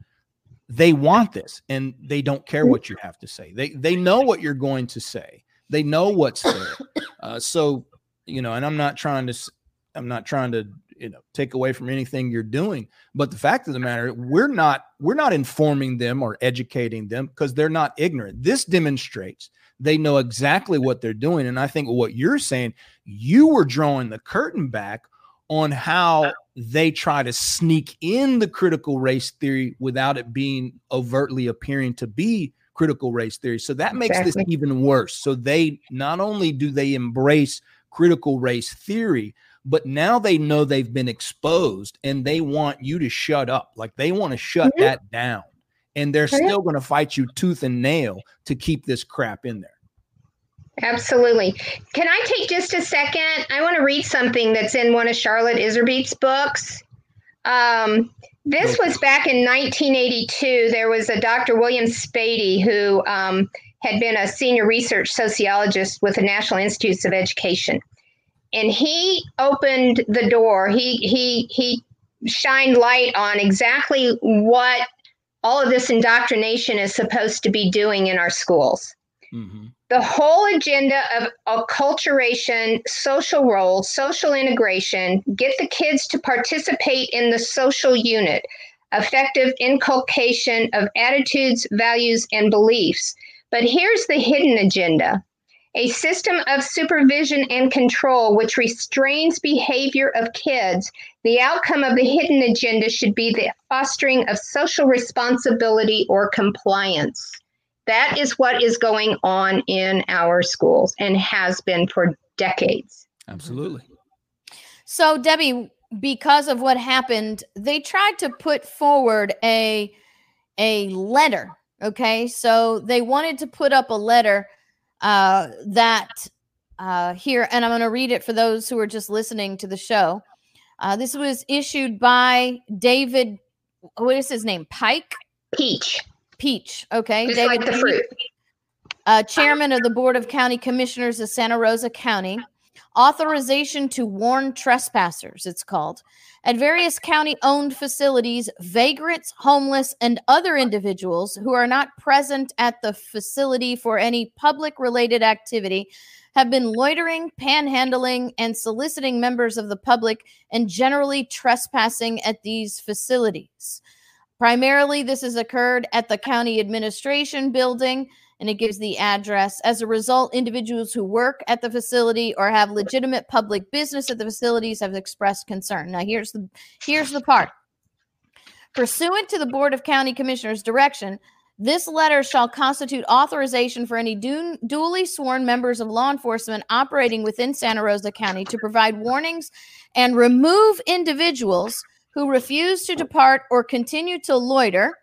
S5: they want this, and they don't care what you have to say. They they know what you're going to say. They know what's there. Uh, so you know, and I'm not trying to I'm not trying to you know take away from anything you're doing, but the fact of the matter, we're not we're not informing them or educating them because they're not ignorant. This demonstrates they know exactly what they're doing, and I think what you're saying, you were drawing the curtain back on how they try to sneak in the critical race theory without it being overtly appearing to be critical race theory. So that makes this even worse. So they not only do they embrace critical race theory, but now they know they've been exposed and they want you to shut up. Like they want to shut
S6: Mhm.
S5: that down. And they're still going to fight you tooth and nail to keep this crap in there.
S6: Absolutely. Can I take just a second? I want to read something that's in one of Charlotte Iserbyt's books. Um, this was back in 1982. There was a Dr. William Spady who um, had been a senior research sociologist with the National Institutes of Education. And he opened the door. He he he shined light on exactly what all of this indoctrination is supposed to be doing in our schools mm-hmm. the whole agenda of acculturation, social roles, social integration, get the kids to participate in the social unit, effective inculcation of attitudes, values, and beliefs. But here's the hidden agenda a system of supervision and control which restrains behavior of kids. The outcome of the hidden agenda should be the fostering of social responsibility or compliance. That is what is going on in our schools and has been for decades.
S5: Absolutely.
S4: So, Debbie, because of what happened, they tried to put forward a a letter. Okay, so they wanted to put up a letter uh, that uh, here, and I'm going to read it for those who are just listening to the show. Uh, this was issued by David. What is his name? Pike.
S6: Peach.
S4: Peach. Okay,
S6: Just like the fruit.
S4: uh, chairman of the Board of County Commissioners of Santa Rosa County. Authorization to warn trespassers, it's called, at various county owned facilities, vagrants, homeless, and other individuals who are not present at the facility for any public related activity have been loitering, panhandling, and soliciting members of the public and generally trespassing at these facilities. Primarily, this has occurred at the county administration building, and it gives the address. As a result, individuals who work at the facility or have legitimate public business at the facilities have expressed concern. Now, here's the here's the part. Pursuant to the Board of County Commissioners' direction, this letter shall constitute authorization for any du- duly sworn members of law enforcement operating within Santa Rosa County to provide warnings and remove individuals who refuse to depart or continue to loiter.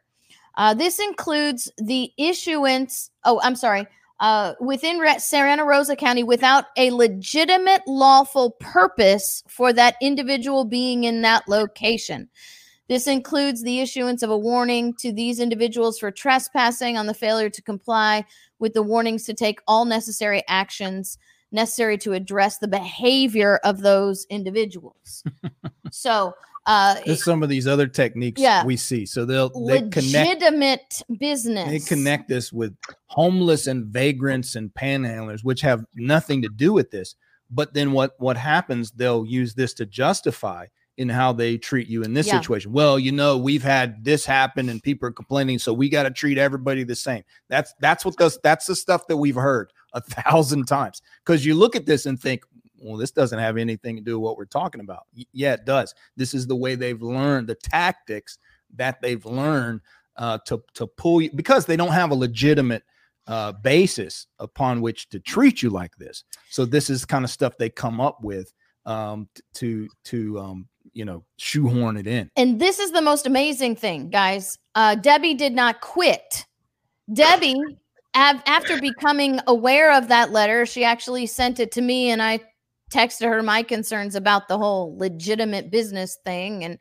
S4: Uh, this includes the issuance, oh, I'm sorry, uh, within Re- Santa Rosa County without a legitimate lawful purpose for that individual being in that location. This includes the issuance of a warning to these individuals for trespassing on the failure to comply with the warnings to take all necessary actions necessary to address the behavior of those individuals. so, uh,
S5: There's some of these other techniques
S4: Yeah.
S5: we see. So they'll they connect
S4: legitimate business.
S5: they connect this with homeless and vagrants and panhandlers, which have nothing to do with this. But then what what happens? They'll use this to justify in how they treat you in this
S4: Yeah.
S5: situation. Well, you know, we've had this happen and people are complaining, so we got to treat everybody the same. That's that's what does that's the stuff that we've heard a thousand times. Because you look at this and think, well, this doesn't have anything to do with what we're talking about. Yeah, it does. This is the way they've learned the tactics that they've learned uh, to to pull you because they don't have a legitimate uh, basis upon which to treat you like this. So this is kind of stuff they come up with um, to to um, you know shoehorn it in.
S4: And this is the most amazing thing, guys. Uh, Debbie did not quit. Debbie, after becoming aware of that letter, she actually sent it to me, and I texted her my concerns about the whole legitimate business thing. And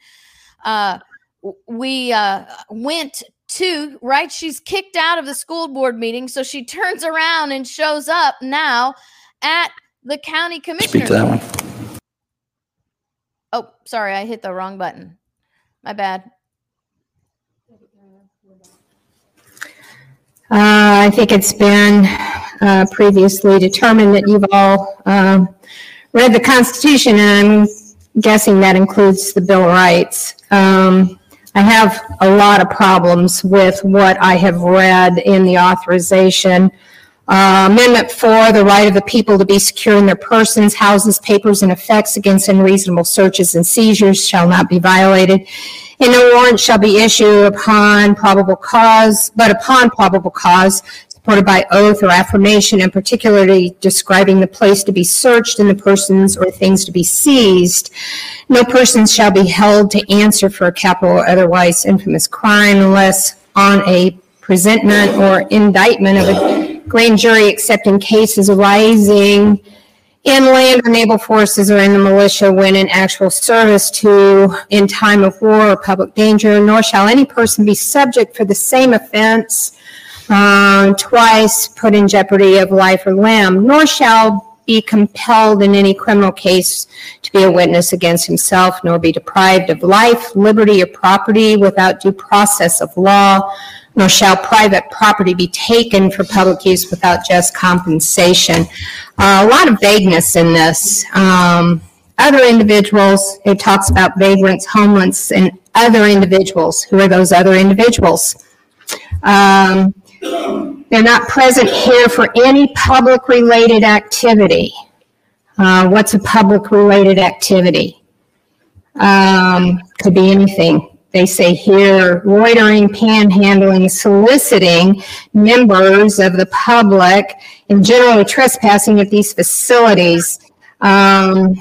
S4: uh, we uh, went to right. She's kicked out of the school board meeting, so she turns around and shows up now at the county commissioner.
S9: Speak to that one.
S4: Oh, sorry, I hit the wrong button. My bad.
S7: Uh, I think it's been uh, previously determined that you've all um, read the Constitution, and I'm guessing that includes the Bill of Rights. Um, I have a lot of problems with what I have read in the authorization. Uh, Amendment 4, the right of the people to be secure in their persons, houses, papers, and effects against unreasonable searches and seizures shall not be violated. And no warrant shall be issued upon probable cause, but upon probable cause, supported by oath or affirmation, and particularly describing the place to be searched and the persons or things to be seized. No person shall be held to answer for a capital or otherwise infamous crime unless on a presentment or indictment of a grand jury except in cases arising in land or naval forces or in the militia when in actual service to in time of war or public danger, nor shall any person be subject for the same offense um, twice put in jeopardy of life or limb, nor shall be compelled in any criminal case to be a witness against himself, nor be deprived of life, liberty, or property without due process of law, nor shall private property be taken for public use without just compensation. Uh, a lot of vagueness in this. Um, other individuals, it talks about vagrants, homeless, and other individuals. Who are those other individuals? Um, they're not present here for any public-related activity. Uh, what's a public-related activity? Um, could be anything. They say here loitering, panhandling, soliciting members of the public, and generally trespassing at these facilities. Um,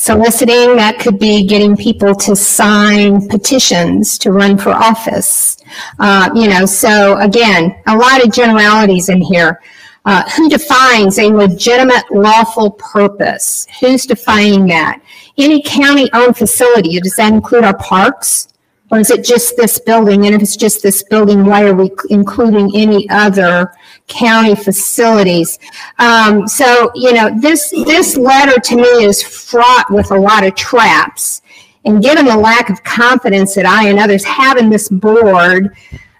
S7: soliciting, that could be getting people to sign petitions to run for office. Uh, you know, so again, a lot of generalities in here. Uh, who defines a legitimate lawful purpose? Who's defining that? Any county-owned facility, does that include our parks? Or is it just this building? And if it's just this building, why are we including any other county facilities? Um, so, you know, this, this letter to me is fraught with a lot of traps. And given the lack of confidence that I and others have in this board,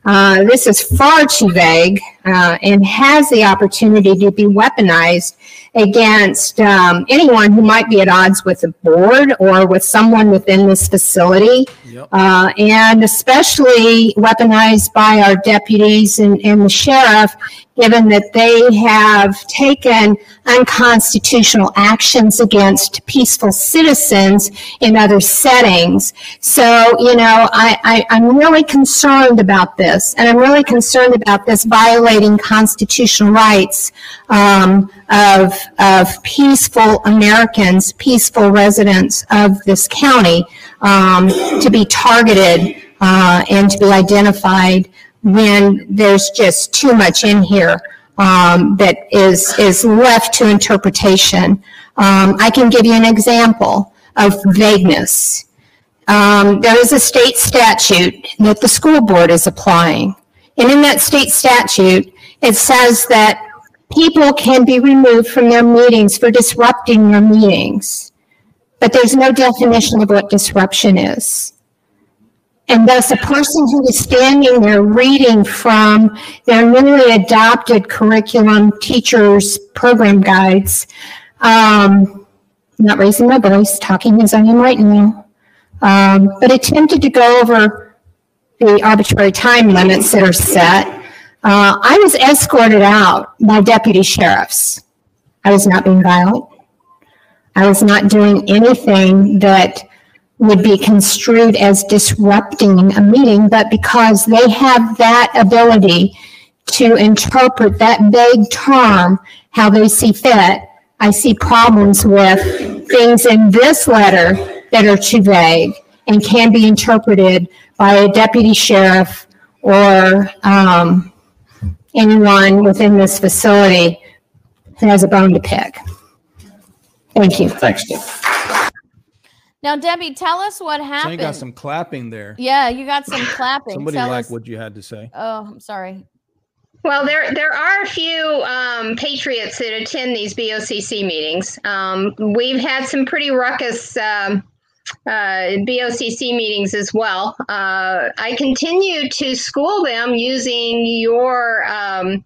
S7: uh, this is far too vague uh, and has the opportunity to be weaponized against um, anyone who might be at odds with the board or with someone within this facility, uh, and especially weaponized by our deputies and, and the sheriff, given that they have taken unconstitutional actions against peaceful citizens in other settings. So, you know, I, I'm really concerned about this, and I'm really concerned about this violating constitutional rights um, of, of peaceful Americans, peaceful residents of this county, um, to be targeted uh, and to be identified when there's just too much in here um, that is, is left to interpretation. Um, I can give you an example of vagueness. Um, there is a state statute that the school board is applying. And in that state statute, it says that people can be removed from their meetings for disrupting their meetings. But there's no definition of what disruption is. And thus, a person who is standing there reading from their newly adopted curriculum teachers' program guides, um, not raising my voice, talking as I am right now, um, but attempted to go over the arbitrary time limits that are set. Uh, I was escorted out by deputy sheriffs. I was not being violent. I was not doing anything that would be construed as disrupting a meeting, but because they have that ability to interpret that vague term how they see fit, I see problems with things in this letter that are too vague and can be interpreted by a deputy sheriff or um, anyone within this facility who has a bone to pick. Thank you.
S9: Thanks, Deb.
S4: Now, Debbie, tell us what happened.
S5: So you got some clapping there.
S4: yeah, you got some clapping.
S5: Somebody
S4: tell
S5: liked
S4: us.
S5: what you had to say.
S4: Oh, I'm sorry.
S6: Well, there there are a few um, patriots that attend these BOCC meetings. Um, we've had some pretty ruckus um, uh, BOCC meetings as well. Uh, I continue to school them using your um,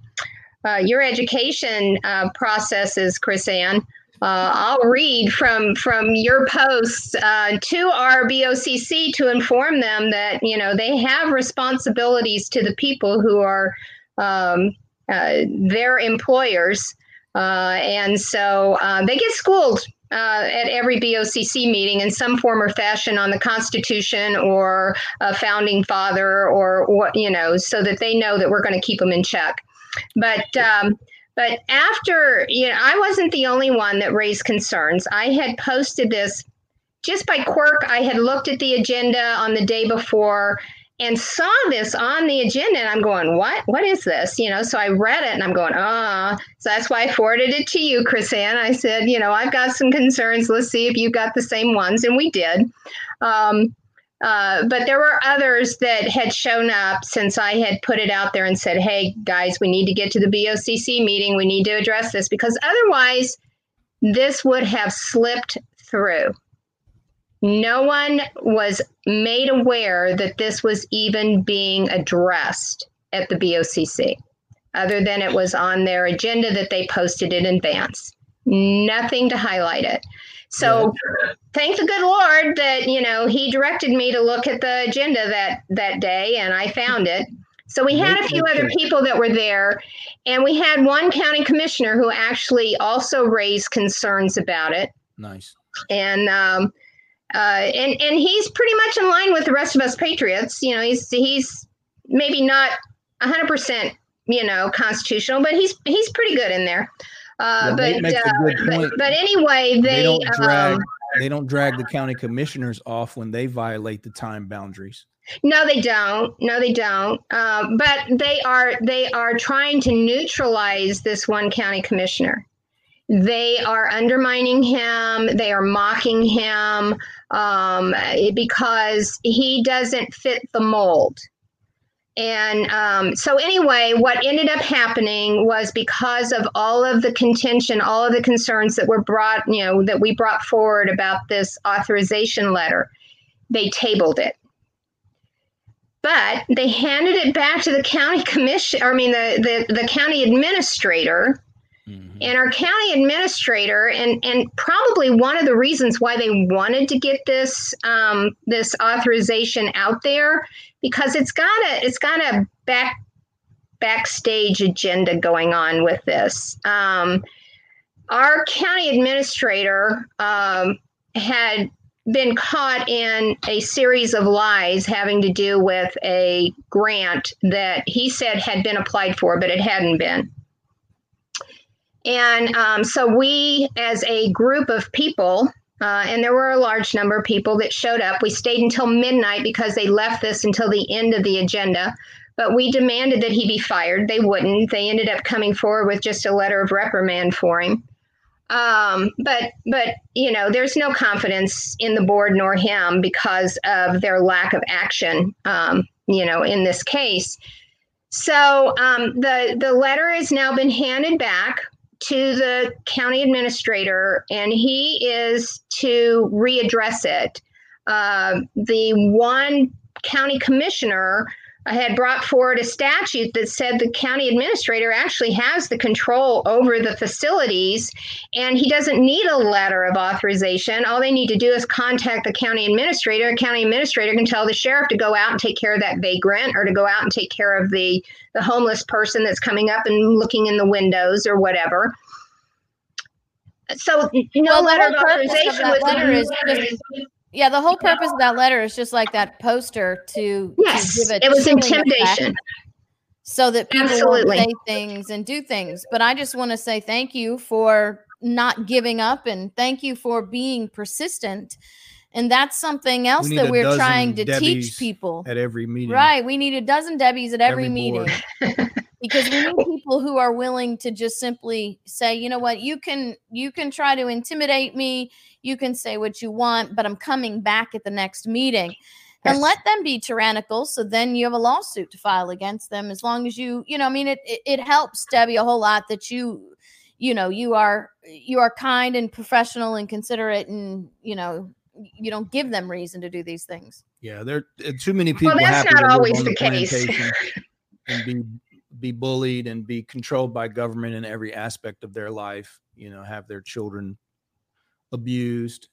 S6: uh, your education uh, processes, KrisAnne. Uh, I'll read from from your posts uh, to our BOCC to inform them that you know they have responsibilities to the people who are um, uh, their employers, uh, and so uh, they get schooled uh, at every BOCC meeting in some form or fashion on the Constitution or a founding father or what you know, so that they know that we're going to keep them in check. But um, but after you know, I wasn't the only one that raised concerns. I had posted this just by quirk. I had looked at the agenda on the day before and saw this on the agenda and I'm going, what? What is this? You know, so I read it and I'm going, ah. So that's why I forwarded it to you, KrisAnne. I said, you know, I've got some concerns. Let's see if you've got the same ones. And we did. Um, uh, but there were others that had shown up since I had put it out there and said, hey, guys, we need to get to the BOCC meeting. We need to address this because otherwise, this would have slipped through. No one was made aware that this was even being addressed at the BOCC, other than it was on their agenda that they posted in advance. Nothing to highlight it. So thank the good Lord that you know He directed me to look at the agenda that that day, and I found it. So we had a few other people that were there, and we had one county commissioner who actually also raised concerns about it
S5: Nice.
S6: and um, uh, and and he's pretty much in line with the rest of us patriots. You know, he's he's maybe not hundred percent, you know, constitutional, but he's he's pretty good in there. Uh,
S5: Well,
S6: but, uh, but but anyway, they,
S5: They don't drag.
S6: um,
S5: they don't drag the county commissioners off when they violate the time boundaries.
S6: No, they don't. No, they don't. Uh, but they are they are trying to neutralize this one county commissioner. They are undermining him. They are mocking him um, because he doesn't fit the mold. And um, so, anyway, what ended up happening was because of all of the contention, all of the concerns that were brought, you know, that we brought forward about this authorization letter, they tabled it. But they handed it back to the county commission i mean the, the, the county administrator. And our county administrator and and probably one of the reasons why they wanted to get this um, this authorization out there because it's got a it's got a back backstage agenda going on with this um, our county administrator um, had been caught in a series of lies having to do with a grant that he said had been applied for, but it hadn't been. And um, so we, as a group of people, uh, and there were a large number of people that showed up, we stayed until midnight because they left this until the end of the agenda. But we demanded that he be fired. They wouldn't. They ended up coming forward with just a letter of reprimand for him. Um, but but you know, there's no confidence in the board nor him because of their lack of action. Um, you know, in this case. So um, the the letter has now been handed back to the county administrator, and he is to readdress it. Uh, the one county commissioner had brought forward a statute that said the county administrator actually has the control over the facilities and he doesn't need a letter of authorization. All they need to do is contact the county administrator. A county administrator can tell the sheriff to go out and take care of that vagrant or to go out and take care of the, the homeless person that's coming up and looking in the windows or whatever. So no
S4: Well,
S6: letter of authorization was
S4: letter is just yeah. The whole purpose of that letter is just like that poster to
S6: Yes,
S4: to give a
S6: it was intimidation.
S4: so that people
S6: Absolutely.
S4: say things and do things. But I just want to say thank you for not giving up and thank you for being persistent. And that's something else
S5: need
S4: that we're trying to
S5: Debbies
S4: teach people.
S5: at every meeting.
S4: Right. We need a dozen Debbies at every,
S5: Every
S4: meeting. because we need people who are willing to just simply say, you know what, you can you can try to intimidate me, you can say what you want, but I'm coming back at the next meeting. And let them be tyrannical. So then you have a lawsuit to file against them as long as you, you know, I mean, it, it, it helps Debbie a whole lot that you, you know, you are, you are kind and professional and considerate and, you know, you don't give them reason to do these things.
S5: Yeah, there uh, too many people.
S6: Well, that's not always
S5: on
S6: the case.
S5: and be be bullied and be controlled by government in every aspect of their life. You know, have their children abused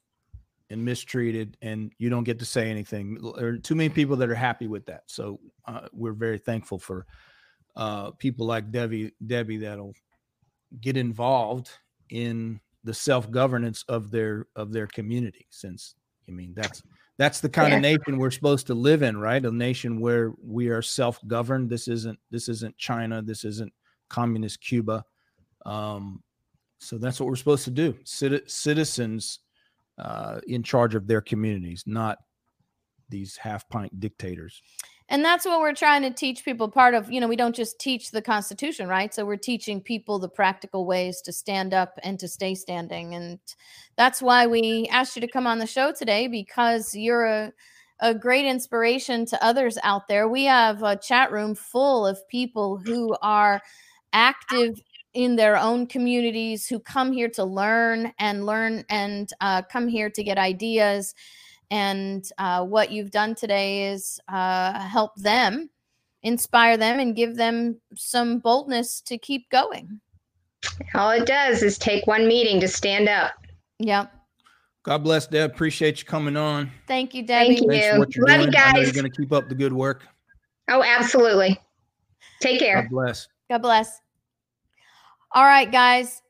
S5: and mistreated, and you don't get to say anything. There are too many people that are happy with that. So uh, we're very thankful for uh, people like Debbie Debbie that'll get involved in the self governance of their of their community. Since I mean that's that's the kind of nation we're supposed to live in, right? A nation where we are self-governed. This isn't this isn't China. This isn't communist Cuba. Um, so that's what we're supposed to do. Citi- citizens uh, in charge of their communities, not these half-pint dictators.
S4: And that's what we're trying to teach people. Part of, you know, we don't just teach the Constitution, right? So we're teaching people the practical ways to stand up and to stay standing. And that's why we asked you to come on the show today because you're a, a great inspiration to others out there. We have a chat room full of people who are active in their own communities who come here to learn and learn and uh, come here to get ideas and uh, what you've done today is uh, help them inspire them and give them some boldness to keep going
S6: All it does is take one meeting to stand up.
S4: yep
S5: God bless, Deb. Appreciate you coming on.
S4: thank you debbie
S6: Thank
S5: Thanks
S6: you.
S5: for what you're
S6: Love you
S5: doing. I know you're
S6: guys.
S5: going to keep up the good work.
S6: Oh, absolutely. Take care.
S5: God bless.
S4: god bless all right guys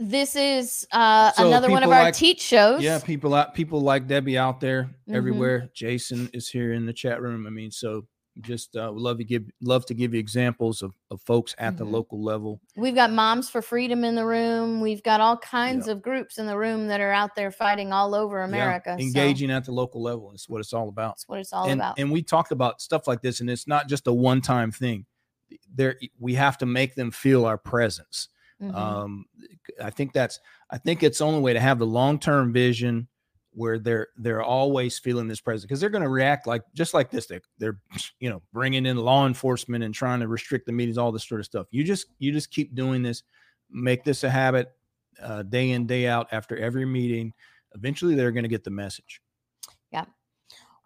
S4: this is uh,
S5: So
S4: another one of our
S5: like-
S4: teach shows
S5: Yeah, people out people like Debbie out there
S4: Mhm.
S5: everywhere. Jason is here in the chat room. I mean, so just uh, love to give love to give you examples of, of folks at the
S4: Mhm.
S5: local level.
S4: we've got moms for freedom in the room we've got all kinds of groups in the room that are out there fighting all over
S5: Yeah,
S4: america so
S5: engaging at the local level is what it's all about.
S4: that's what it's all
S5: and,
S4: about
S5: and we talked about stuff like this, and it's not just a one time thing. There, we have to make them feel our presence.
S4: Mhm.
S5: Um, I think that's I think it's the only way to have the long term vision where they're they're always feeling this presence because they're going to react like just like this. They they're you know bringing in law enforcement and trying to restrict the meetings, all this sort of stuff. You just you just keep doing this, make this a habit, uh, day in day out after every meeting. Eventually, they're going to get the message.
S4: Yeah.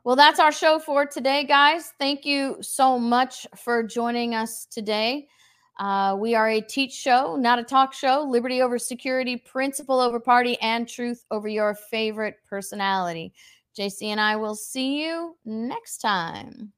S4: Well, that's our show for today, guys. Thank you so much for joining us today. Uh, we are a teach show, not a talk show. Liberty over security, principle over party, and truth over your favorite personality. JC and I will see you next time.